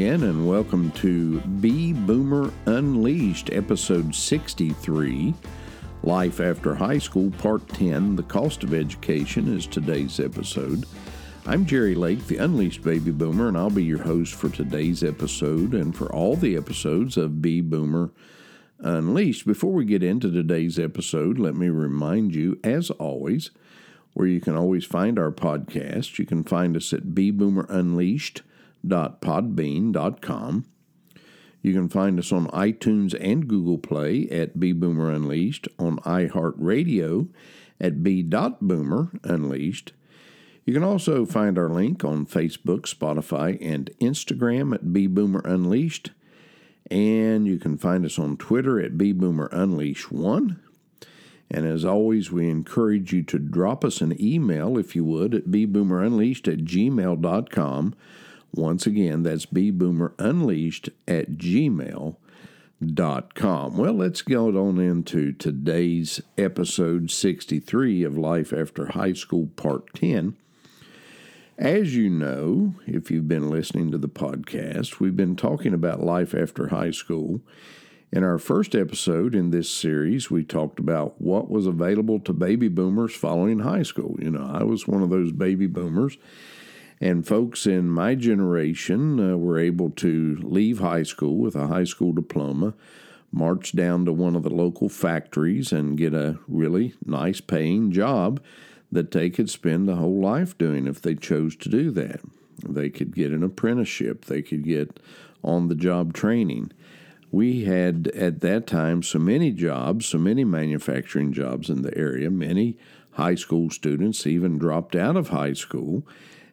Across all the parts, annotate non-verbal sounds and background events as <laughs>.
again, and welcome to Be Boomer Unleashed, episode 63 Life After High School, Part 10 The Cost of Education is today's episode. I'm Jerry Lake, the Unleashed Baby Boomer, and I'll be your host for today's episode and for all the episodes of Be Boomer Unleashed. Before we get into today's episode, let me remind you, as always, where you can always find our podcast. You can find us at bboomerunleashed.podbean.com. You can find us on iTunes and Google Play at B Boomer Unleashed, on iHeartRadio at B.Boomer Unleashed. You can also find our link on Facebook, Spotify, and Instagram at B Boomer Unleashed. And you can find us on Twitter at B Boomer Unleash 1. And as always, we encourage you to drop us an email, if you would, at bboomerunleashed at gmail.com. Once again, that's bboomerunleashed at gmail.com. Well, let's go on into today's episode 63 of Life After High School, Part 10. As you know, if you've been listening to the podcast, we've been talking about life after high school in our first episode in this series, we talked about what was available to baby boomers following high school. You know, I was one of those baby boomers, and folks in my generation uh, were able to leave high school with a high school diploma, march down to one of the local factories, and get a really nice paying job that they could spend a whole life doing if they chose to do that. They could get an apprenticeship, they could get on the job training we had at that time so many jobs, so many manufacturing jobs in the area. Many high school students even dropped out of high school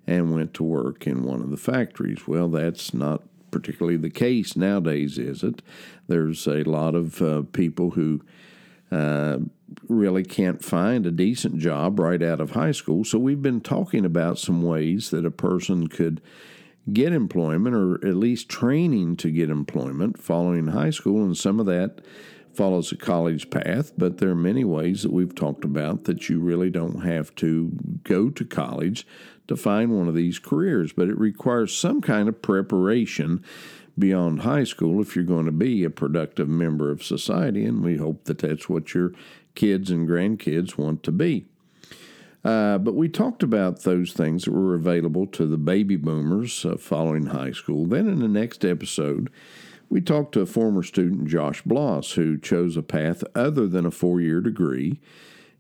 and went to work in one of the factories. Well, that's not particularly the case nowadays, is it? There's a lot of uh, people who uh, really can't find a decent job right out of high school. So we've been talking about some ways that a person could get employment or at least training to get employment following high school, and some of that follows a college path, but there are many ways that we've talked about that you really don't have to go to college to find one of these careers, but it requires some kind of preparation beyond high school if you're going to be a productive member of society, and we hope that that's what your kids and grandkids want to be. Uh, but we talked about those things that were available to the baby boomers uh, following high school. Then in the next episode, we talked to a former student, Josh Bloss, who chose a path other than a four year degree.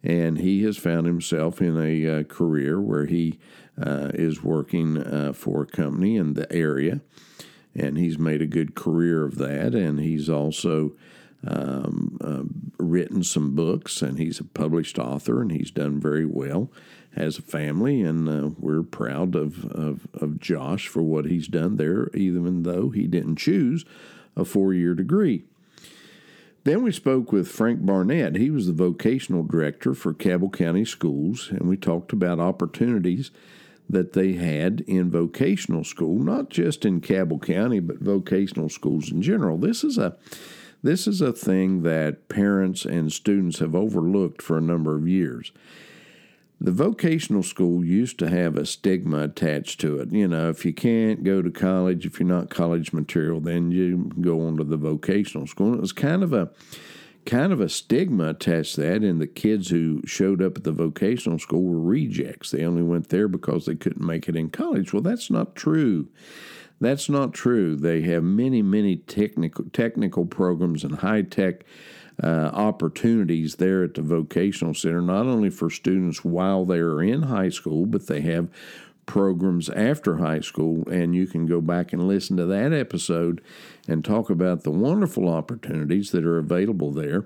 And he has found himself in a uh, career where he uh, is working uh, for a company in the area. And he's made a good career of that. And he's also um, uh, written some books, and he's a published author, and he's done very well. Has a family, and uh, we're proud of, of, of Josh for what he's done there, even though he didn't choose a four year degree. Then we spoke with Frank Barnett. He was the vocational director for Cabell County Schools, and we talked about opportunities that they had in vocational school, not just in Cabell County, but vocational schools in general. This is a this is a thing that parents and students have overlooked for a number of years. The vocational school used to have a stigma attached to it. You know, if you can't go to college, if you're not college material, then you go on to the vocational school. And it was kind of a kind of a stigma attached to that, and the kids who showed up at the vocational school were rejects. They only went there because they couldn't make it in college. Well, that's not true. That's not true. They have many, many technical technical programs and high tech uh, opportunities there at the vocational center, not only for students while they are in high school, but they have programs after high school. And you can go back and listen to that episode and talk about the wonderful opportunities that are available there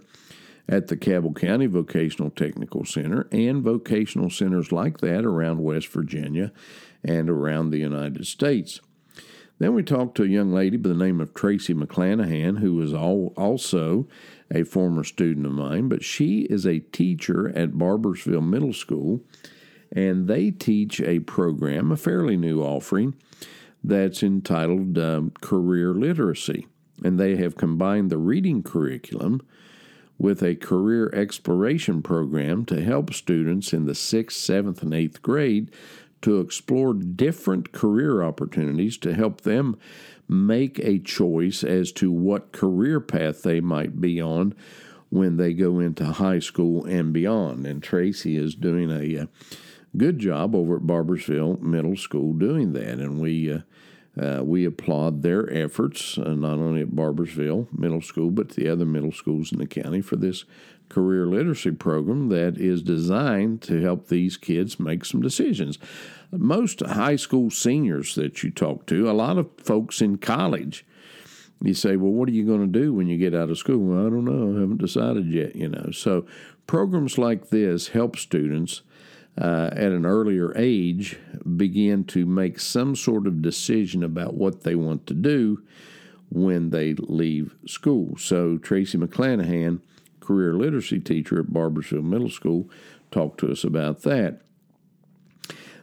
at the Cabell County Vocational Technical Center and vocational centers like that around West Virginia and around the United States. Then we talked to a young lady by the name of Tracy McClanahan, who was also a former student of mine, but she is a teacher at Barboursville Middle School, and they teach a program, a fairly new offering, that's entitled um, Career Literacy. And they have combined the reading curriculum with a career exploration program to help students in the sixth, seventh, and eighth grade to explore different career opportunities to help them make a choice as to what career path they might be on when they go into high school and beyond. And Tracy is doing a, uh, good job over at Barboursville Middle School doing that, and we. Uh, uh, we applaud their efforts, uh, not only at Barboursville Middle School, but the other middle schools in the county for this career literacy program that is designed to help these kids make some decisions. Most high school seniors that you talk to, a lot of folks in college, you say, Well, what are you going to do when you get out of school? Well, I don't know. I haven't decided yet, you know. So programs like this help students. Uh, at an earlier age, begin to make some sort of decision about what they want to do when they leave school. So, Tracy McClanahan career literacy teacher at Barboursville Middle School, talked to us about that.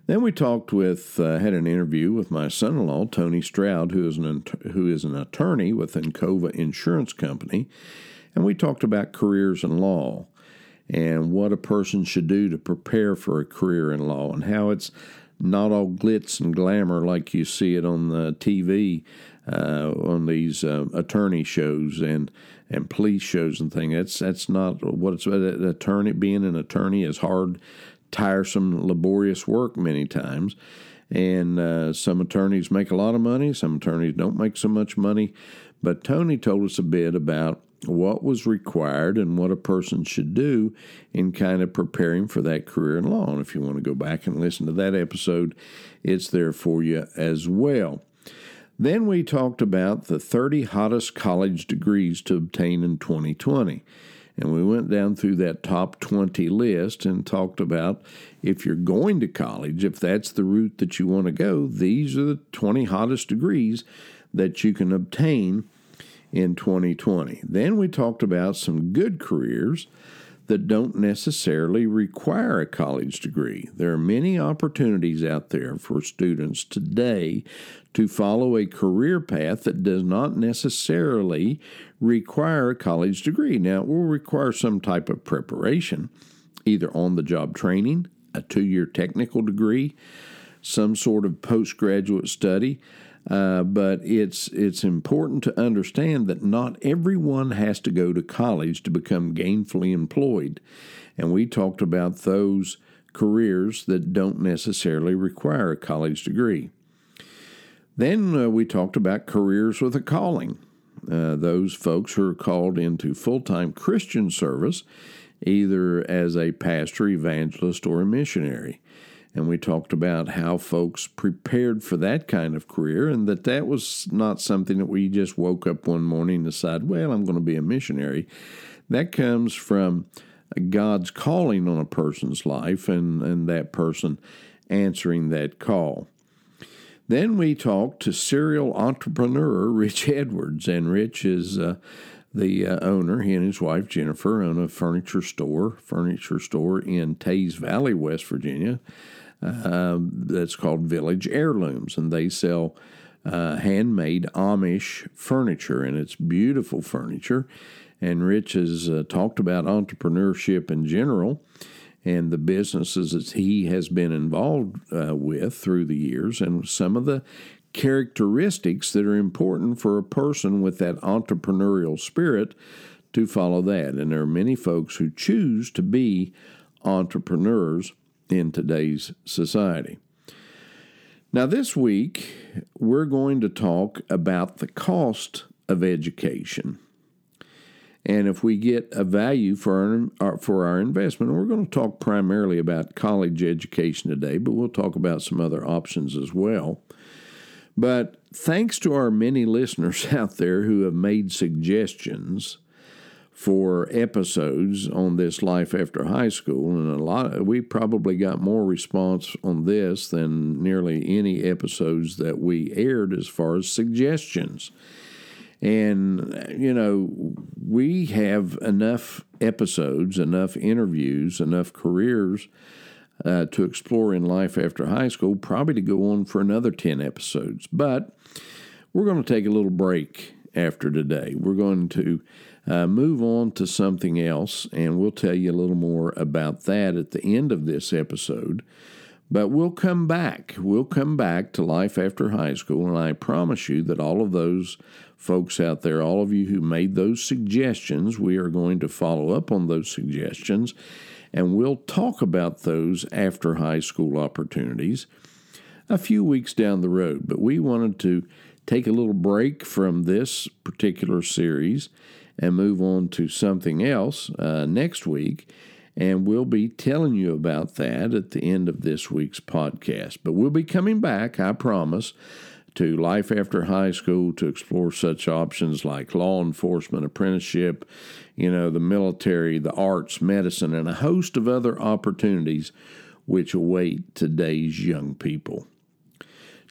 Then we talked with, uh, had an interview with my son-in-law Tony Stroud, who is an who is an attorney with Encova Insurance Company, and we talked about careers in law and what a person should do to prepare for a career in law and how it's not all glitz and glamour like you see it on the TV uh, on these uh, attorney shows and and police shows and things. That's that's not what it's. An attorney being an attorney is hard, tiresome, laborious work many times. And uh, some attorneys make a lot of money. Some attorneys don't make so much money. But Tony told us a bit about what was required and what a person should do in kind of preparing for that career in law. And if you want to go back and listen to that episode, it's there for you as well. Then we talked about the 30 hottest college degrees to obtain in 2020. And we went down through that top 20 list and talked about if you're going to college, if that's the route that you want to go, these are the 20 hottest degrees that you can obtain in 2020. Then we talked about some good careers that don't necessarily require a college degree. There are many opportunities out there for students today to follow a career path that does not necessarily require a college degree. Now, it will require some type of preparation, either on the job training, a two year technical degree, some sort of postgraduate study. Uh, but it's it's important to understand that not everyone has to go to college to become gainfully employed, and we talked about those careers that don't necessarily require a college degree. Then uh, we talked about careers with a calling. Uh, those folks who are called into full time Christian service, either as a pastor, evangelist, or a missionary and we talked about how folks prepared for that kind of career and that that was not something that we just woke up one morning and decided, well, I'm going to be a missionary. That comes from God's calling on a person's life and, and that person answering that call. Then we talked to serial entrepreneur Rich Edwards, and Rich is uh, the uh, owner. He and his wife Jennifer own a furniture store, furniture store in Teays Valley, West Virginia uh, that's called Village Heirlooms, and they sell uh, handmade Amish furniture, and it's beautiful furniture. And Rich has uh, talked about entrepreneurship in general and the businesses that he has been involved uh, with through the years, and some of the characteristics that are important for a person with that entrepreneurial spirit to follow that. And there are many folks who choose to be entrepreneurs in today's society. Now, this week, we're going to talk about the cost of education. And if we get a value for our, uh, for our investment, we're going to talk primarily about college education today, but we'll talk about some other options as well. But thanks to our many listeners <laughs> out there who have made suggestions for episodes on this life after high school and a lot we probably got more response on this than nearly any episodes that we aired as far as suggestions. And you know we have enough episodes enough interviews enough careers uh, to explore in life after high school probably to go on for another 10 episodes. But we're going to take a little break after today. We're going to uh, move on to something else, and we'll tell you a little more about that at the end of this episode. But we'll come back. We'll come back to life after high school, and I promise you that all of those folks out there, all of you who made those suggestions, we are going to follow up on those suggestions, and we'll talk about those after high school opportunities a few weeks down the road. But we wanted to take a little break from this particular series and move on to something else uh, next week. And we'll be telling you about that at the end of this week's podcast. But we'll be coming back, I promise, to life after high school to explore such options like law enforcement, apprenticeship, you know, the military, the arts, medicine, and a host of other opportunities which await today's young people.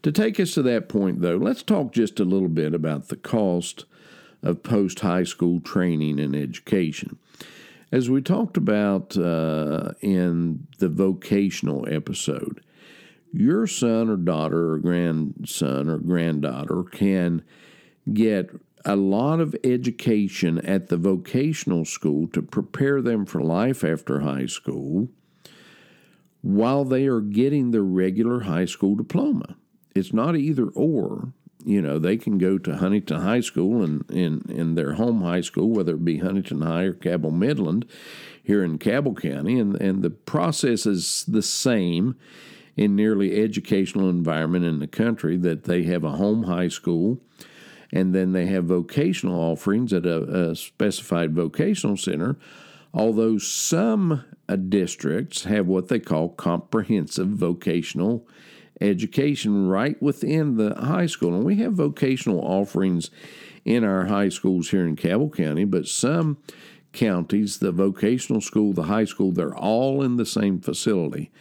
To take us to that point, though, let's talk just a little bit about the cost of post high school training and education. As we talked about uh, in the vocational episode, your son or daughter or grandson or granddaughter can get a lot of education at the vocational school to prepare them for life after high school while they are getting their regular high school diploma. It's not either or you know, they can go to Huntington High School and in, in their home high school, whether it be Huntington High or Cabell Midland here in Cabell County, and, and the process is the same in nearly educational environment in the country that they have a home high school and then they have vocational offerings at a, a specified vocational center. Although some districts have what they call comprehensive vocational education right within the high school. And we have vocational offerings in our high schools here in Cabell County, but some counties, the vocational school, the high school, they're all in the same facility.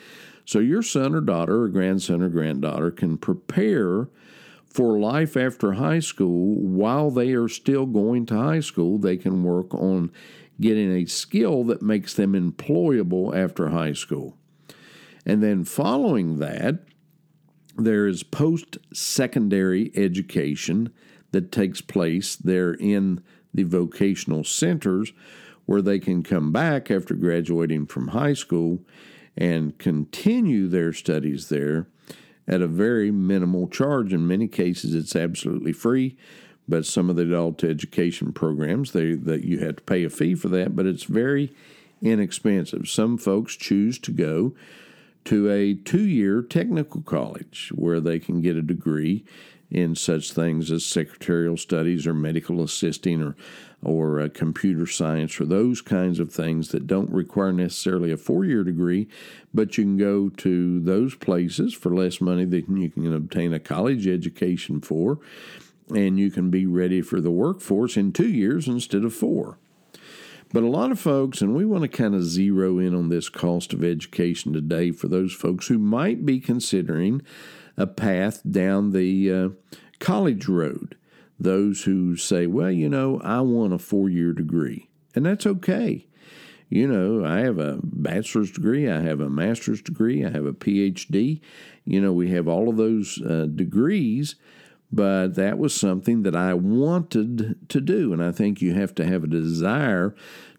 So your son or daughter or grandson or granddaughter can prepare for life after high school while they are still going to high school. They can work on getting a skill that makes them employable after high school. And then following that, there is post secondary education that takes place there in the vocational centers where they can come back after graduating from high school and continue their studies there at a very minimal charge. In many cases, it's absolutely free, but some of the adult education programs, they, that you have to pay a fee for that, but it's very inexpensive. Some folks choose to go to a two year technical college where they can get a degree in such things as secretarial studies or medical assisting or or uh, computer science or those kinds of things that don't require necessarily a four year degree, but you can go to those places for less money than you can obtain a college education for, and you can be ready for the workforce in two years instead of four. But a lot of folks, and we want to kind of zero in on this cost of education today for those folks who might be considering a path down the uh, college road. Those who say, well, you know, I want a four year degree. And that's okay. You know, I have a bachelor's degree, I have a master's degree, I have a PhD. You know, we have all of those uh, degrees but that was something that I wanted to do. And I think you have to have a desire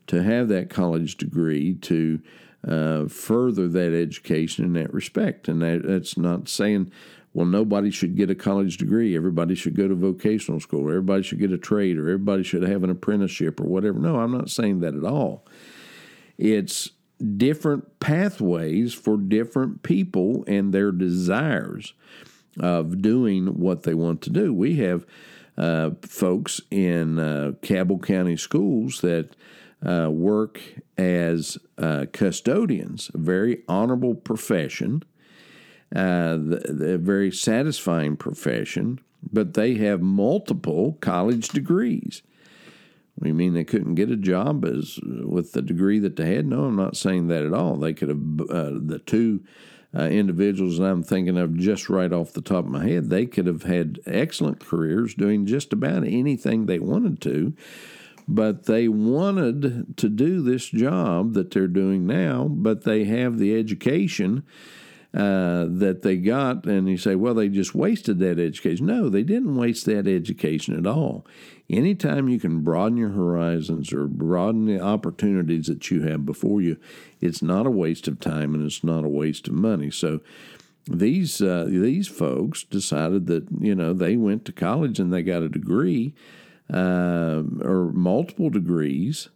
to have that college degree to uh, further that education in that respect. And that, that's not saying, well, nobody should get a college degree. Everybody should go to vocational school. Everybody should get a trade. Or everybody should have an apprenticeship or whatever. No, I'm not saying that at all. It's different pathways for different people and their desires of doing what they want to do. We have uh, folks in uh, Cabell County schools that uh, work as uh, custodians, a very honorable profession, uh, a very satisfying profession, but they have multiple college degrees. We mean they couldn't get a job as with the degree that they had? No, I'm not saying that at all. They could have uh, the two uh, individuals that I'm thinking of just right off the top of my head, they could have had excellent careers doing just about anything they wanted to, but they wanted to do this job that they're doing now, but they have the education uh, that they got, and you say, well, they just wasted that education. No, they didn't waste that education at all. Anytime you can broaden your horizons or broaden the opportunities that you have before you, it's not a waste of time and it's not a waste of money. So these uh, these folks decided that you know they went to college and they got a degree uh, or multiple degrees,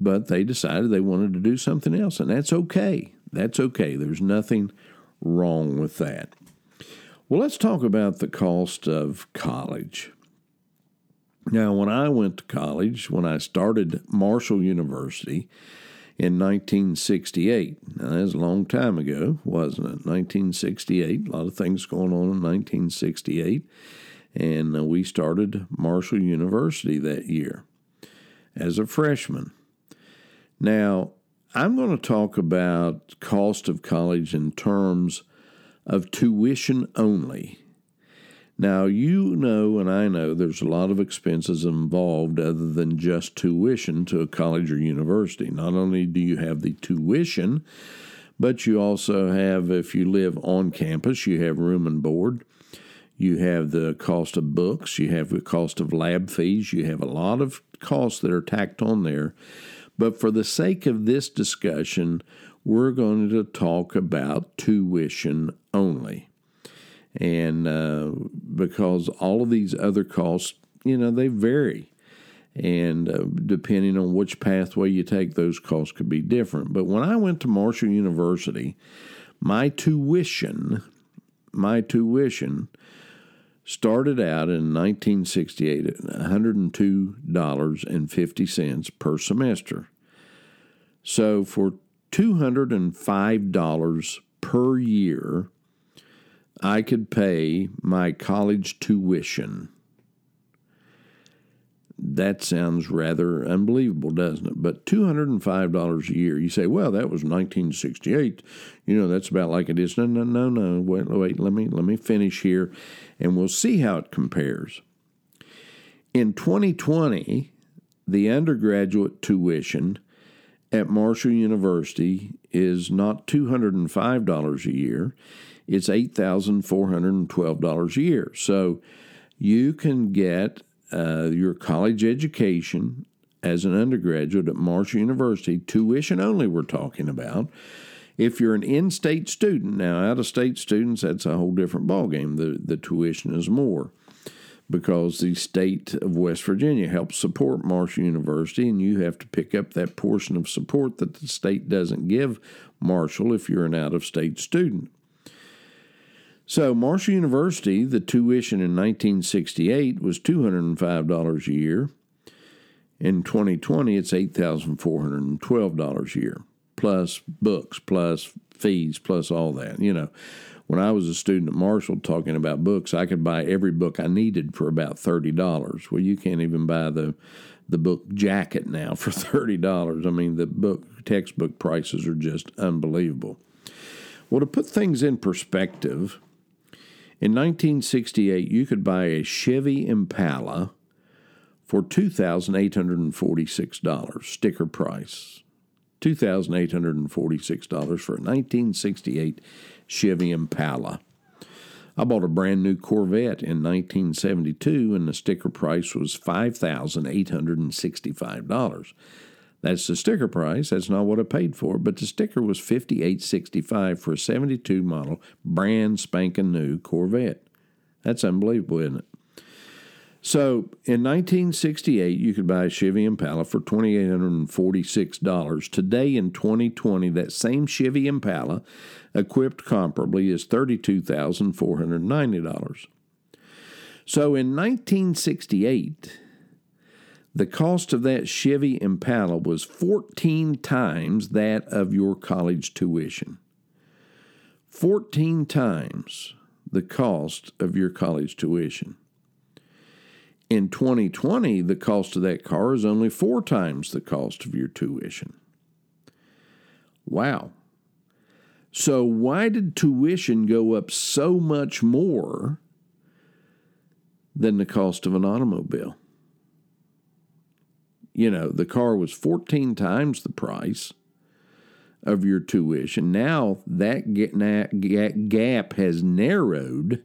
but they decided they wanted to do something else, and that's okay. That's okay. There's nothing wrong with that. Well, let's talk about the cost of college. Now, when I went to college, when I started Marshall University in 1968, now that's a long time ago, wasn't it? 1968, a lot of things going on in 1968, and uh, we started Marshall University that year as a freshman. Now, I'm going to talk about cost of college in terms of tuition only. Now, you know, and I know there's a lot of expenses involved other than just tuition to a college or university. Not only do you have the tuition, but you also have, if you live on campus, you have room and board. You have the cost of books, you have the cost of lab fees, you have a lot of costs that are tacked on there but for the sake of this discussion, we're going to talk about tuition only. And uh, because all of these other costs, you know, they vary. And uh, depending on which pathway you take, those costs could be different. But when I went to Marshall University, my tuition, my tuition started out in 1968 at $102.50 per semester. So for $205 per year, I could pay my college tuition. That sounds rather unbelievable, doesn't it? But $205 a year. You say, well, that was 1968. You know, that's about like it is. No, no, no, no. Wait, wait, let me let me finish here and we'll see how it compares. In 2020, the undergraduate tuition at Marshall University is not $205 a year, it's $8,412 a year. So you can get uh, your college education as an undergraduate at Marshall University, tuition only, we're talking about. If you're an in state student, now out of state students, that's a whole different ballgame. The, the tuition is more because the state of West Virginia helps support Marshall University, and you have to pick up that portion of support that the state doesn't give Marshall if you're an out of state student. So, Marshall University, the tuition in 1968 was $205 a year. In 2020, it's $8,412 a year, plus books, plus fees, plus all that. You know, when I was a student at Marshall talking about books, I could buy every book I needed for about thirty dollars. Well, you can't even buy the the book jacket now for <laughs> thirty dollars. I mean, the book textbook prices are just unbelievable. Well, to put things in perspective, in 1968, you could buy a Chevy Impala for $2,846 sticker price. $2,846 for a 1968 Chevy Impala. I bought a brand new Corvette in 1972 and the sticker price was $5,865. That's the sticker price. That's not what I paid for, but the sticker was $58.65 for a 72 model brand spanking new Corvette. That's unbelievable, isn't it? So in 1968, you could buy a Chevy Impala for $2,846. Today in 2020, that same Chevy Impala, equipped comparably, is $32,490. So in 1968, the cost of that Chevy Impala was 14 times that of your college tuition. 14 times the cost of your college tuition. In 2020, the cost of that car is only four times the cost of your tuition. Wow. So, why did tuition go up so much more than the cost of an automobile? You know, the car was 14 times the price of your tuition. Now that gap has narrowed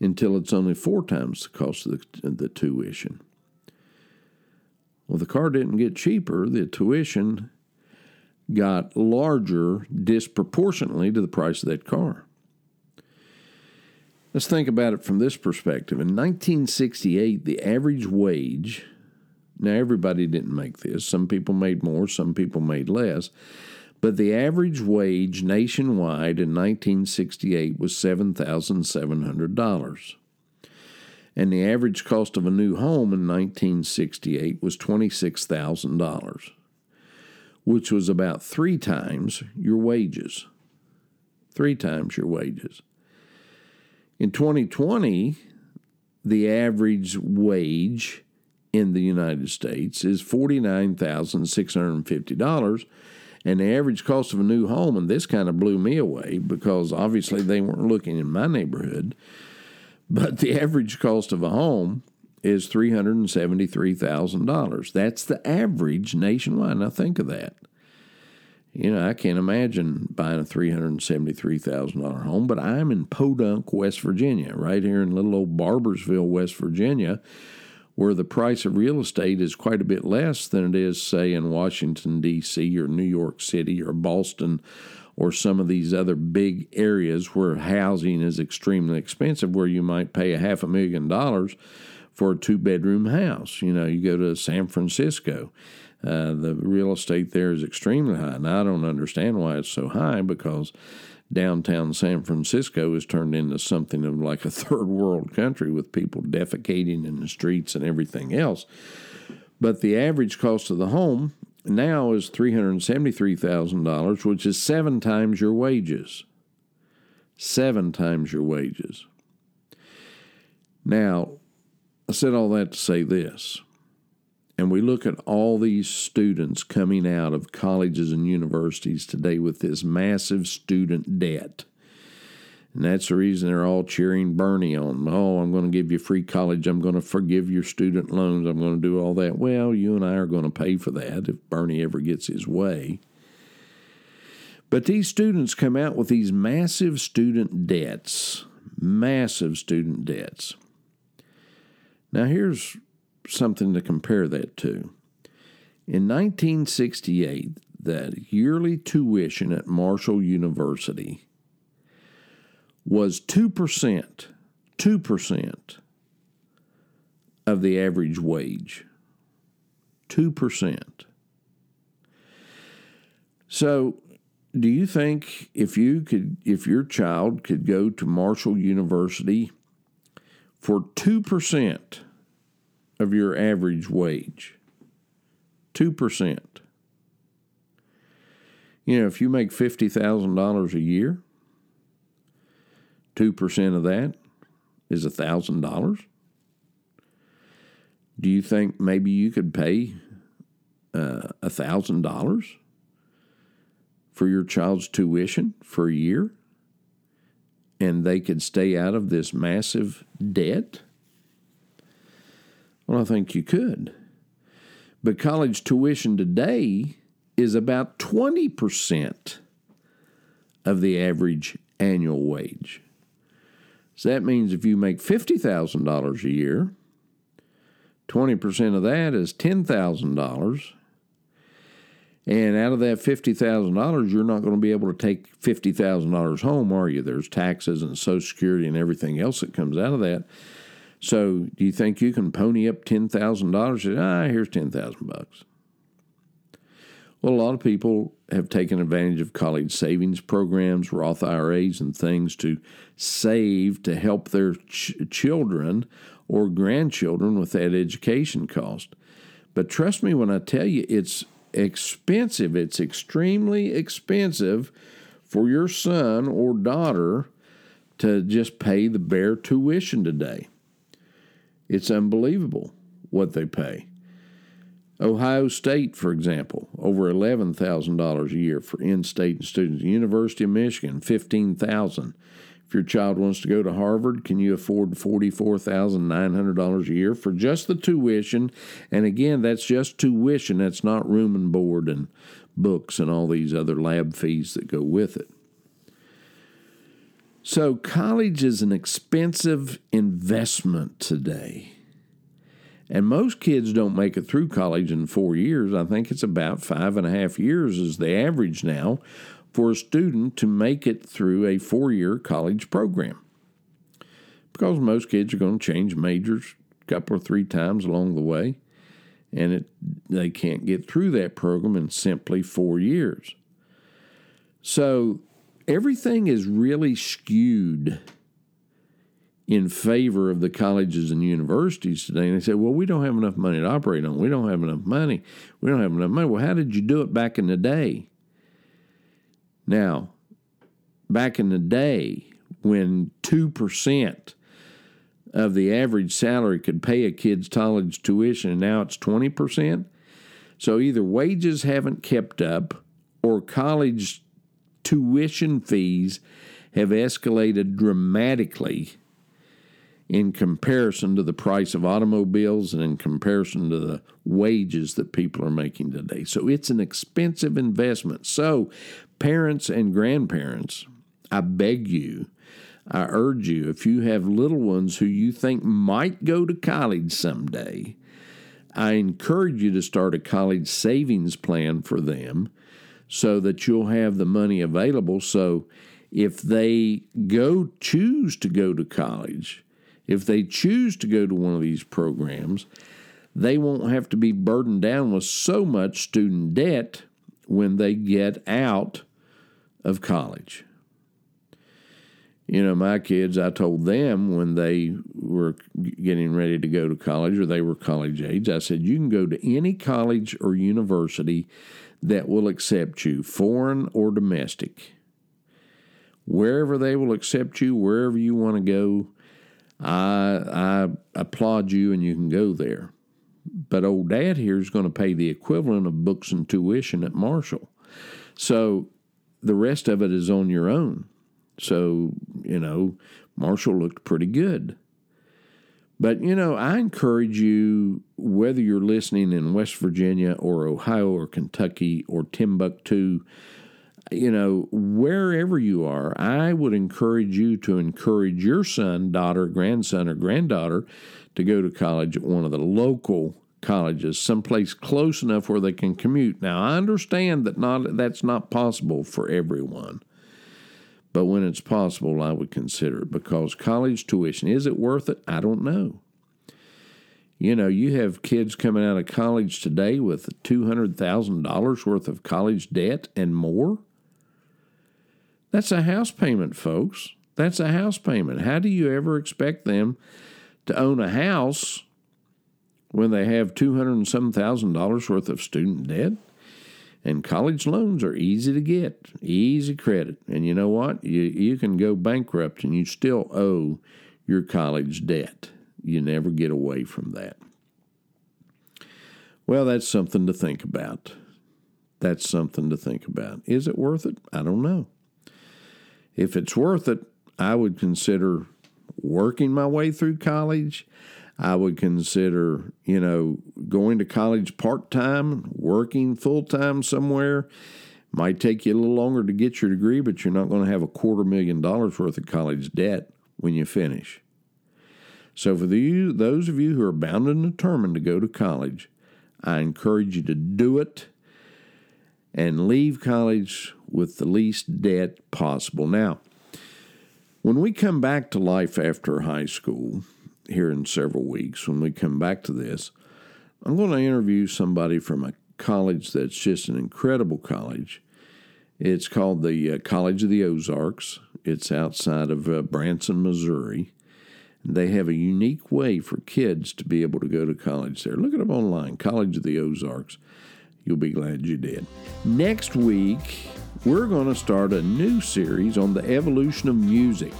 until it's only four times the cost of the, the tuition. Well, the car didn't get cheaper, the tuition got larger disproportionately to the price of that car. Let's think about it from this perspective. In 1968, the average wage, now everybody didn't make this, some people made more, some people made less, but the average wage nationwide in 1968 was $7,700. And the average cost of a new home in 1968 was $26,000, which was about three times your wages. Three times your wages. In 2020, the average wage in the United States is $49,650 and the average cost of a new home, and this kind of blew me away because obviously they weren't looking in my neighborhood, but the average cost of a home is $373,000. That's the average nationwide. Now think of that. You know, I can't imagine buying a $373,000 home, but I'm in Podunk, West Virginia, right here in little old Barboursville, West Virginia where the price of real estate is quite a bit less than it is, say, in Washington, D.C., or New York City, or Boston, or some of these other big areas where housing is extremely expensive, where you might pay a half a million dollars for a two bedroom house. You know, you go to San Francisco. Uh, the real estate there is extremely high. And I don't understand why it's so high because downtown San Francisco has turned into something of like a <laughs> third world country with people defecating in the streets and everything else. But the average cost of the home now is $373,000, which is seven times your wages. Seven times your wages. Now, I said all that to say this and we look at all these students coming out of colleges and universities today with this massive student debt. And that's the reason they're all cheering Bernie on. Oh, I'm going to give you free college. I'm going to forgive your student loans. I'm going to do all that. Well, you and I are going to pay for that if Bernie ever gets his way. But these students come out with these massive student debts, massive student debts. Now, here's something to compare that to. In 1968, that yearly tuition at Marshall University was 2%, 2% of the average wage. 2%. So, do you think if you could if your child could go to Marshall University for 2% of your average wage. 2%. You know, if you make $50,000 a year, 2% of that is $1,000. Do you think maybe you could pay uh, $1,000 for your child's tuition for a year and they could stay out of this massive debt? Well, I think you could. But college tuition today is about 20% of the average annual wage. So that means if you make $50,000 a year, 20% of that is $10,000. And out of that $50,000, you're not going to be able to take $50,000 home, are you? There's taxes and Social Security and everything else that comes out of that. So, do you think you can pony up ten thousand dollars? Ah, here's ten thousand bucks. Well, a lot of people have taken advantage of college savings programs, Roth IRAs, and things to save to help their ch- children or grandchildren with that education cost. But trust me when I tell you, it's expensive. It's extremely expensive for your son or daughter to just pay the bare tuition today. It's unbelievable what they pay. Ohio State, for example, over eleven thousand dollars a year for in-state students. University of Michigan, fifteen thousand. If your child wants to go to Harvard, can you afford $44,900 a year for just the tuition? And again, that's just tuition, that's not room and board and books and all these other lab fees that go with it. So, college is an expensive investment today. And most kids don't make it through college in four years. I think it's about five and a half years is the average now for a student to make it through a four year college program. Because most kids are going to change majors a couple or three times along the way, and it, they can't get through that program in simply four years. So everything is really skewed in favor of the colleges and universities today. And they say, well, we don't have enough money to operate on. We don't have enough money. We don't have enough money. Well, how did you do it back in the day? Now, back in the day when 2% of the average salary could pay a kid's college tuition, and now it's 20%. So either wages haven't kept up or college tuition fees have escalated dramatically in comparison to the price of automobiles and in comparison to the wages that people are making today. So it's an expensive investment. So, parents and grandparents, I beg you, I urge you, if you have little ones who you think might go to college someday, I encourage you to start a college savings plan for them so that you'll have the money available. So if they go choose to go to college, if they choose to go to one of these programs, they won't have to be burdened down with so much student debt when they get out of college. You know, my kids, I told them when they were getting ready to go to college or they were college age, I said, you can go to any college or university that will accept you, foreign or domestic. Wherever they will accept you, wherever you want to go, I, I applaud you and you can go there. But old dad here is going to pay the equivalent of books and tuition at Marshall. So the rest of it is on your own. So, you know, Marshall looked pretty good. But, you know, I encourage you, whether you're listening in West Virginia or Ohio or Kentucky or Timbuktu, you know, wherever you are, I would encourage you to encourage your son, daughter, grandson, or granddaughter to go to college at one of the local colleges, someplace close enough where they can commute. Now, I understand that not that's not possible for everyone. But when it's possible, I would consider it because college tuition, is it worth it? I don't know. You know, you have kids coming out of college today with $200,000 worth of college debt and more. That's a house payment, folks. That's a house payment. How do you ever expect them to own a house when they have two hundred and some thousand dollars worth of student debt? And college loans are easy to get, easy credit. And you know what? You you can go bankrupt and you still owe your college debt. You never get away from that. Well, that's something to think about. That's something to think about. Is it worth it? I don't know. If it's worth it, I would consider working my way through college. I would consider, you know, going to college part time, working full time somewhere. Might take you a little longer to get your degree, but you're not going to have a quarter million dollars worth of college debt when you finish. So, for the, those of you who are bound and determined to go to college, I encourage you to do it and leave college with the least debt possible. Now, when we come back to life after high school, here in several weeks, when we come back to this, I'm going to interview somebody from a college that's just an incredible college. It's called the uh, College of the Ozarks. It's outside of uh, Branson, Missouri. They have a unique way for kids to be able to go to college there. Look it up online, College of the Ozarks. You'll be glad you did. Next week, we're going to start a new series on the evolution of music.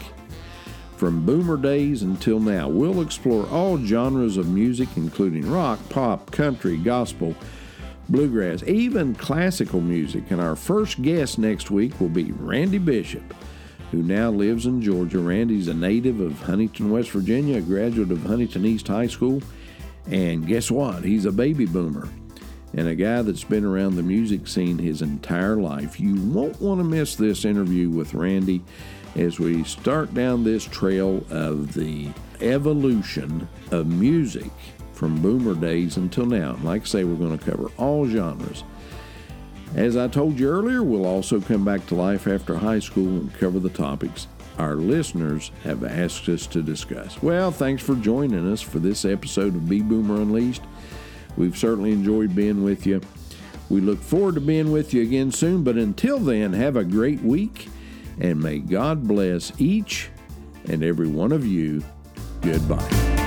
From boomer days until now, we'll explore all genres of music, including rock, pop, country, gospel, bluegrass, even classical music. And our first guest next week will be Randy Bishop, who now lives in Georgia. Randy's a native of Huntington, West Virginia, a graduate of Huntington East High School. And guess what? He's a baby boomer and a guy that's been around the music scene his entire life. You won't want to miss this interview with Randy as we start down this trail of the evolution of music from boomer days until now. Like I say, we're going to cover all genres. As I told you earlier, we'll also come back to life after high school and cover the topics our listeners have asked us to discuss. Well, thanks for joining us for this episode of Be Boomer Unleashed. We've certainly enjoyed being with you. We look forward to being with you again soon, but until then, have a great week and may God bless each and every one of you. Goodbye.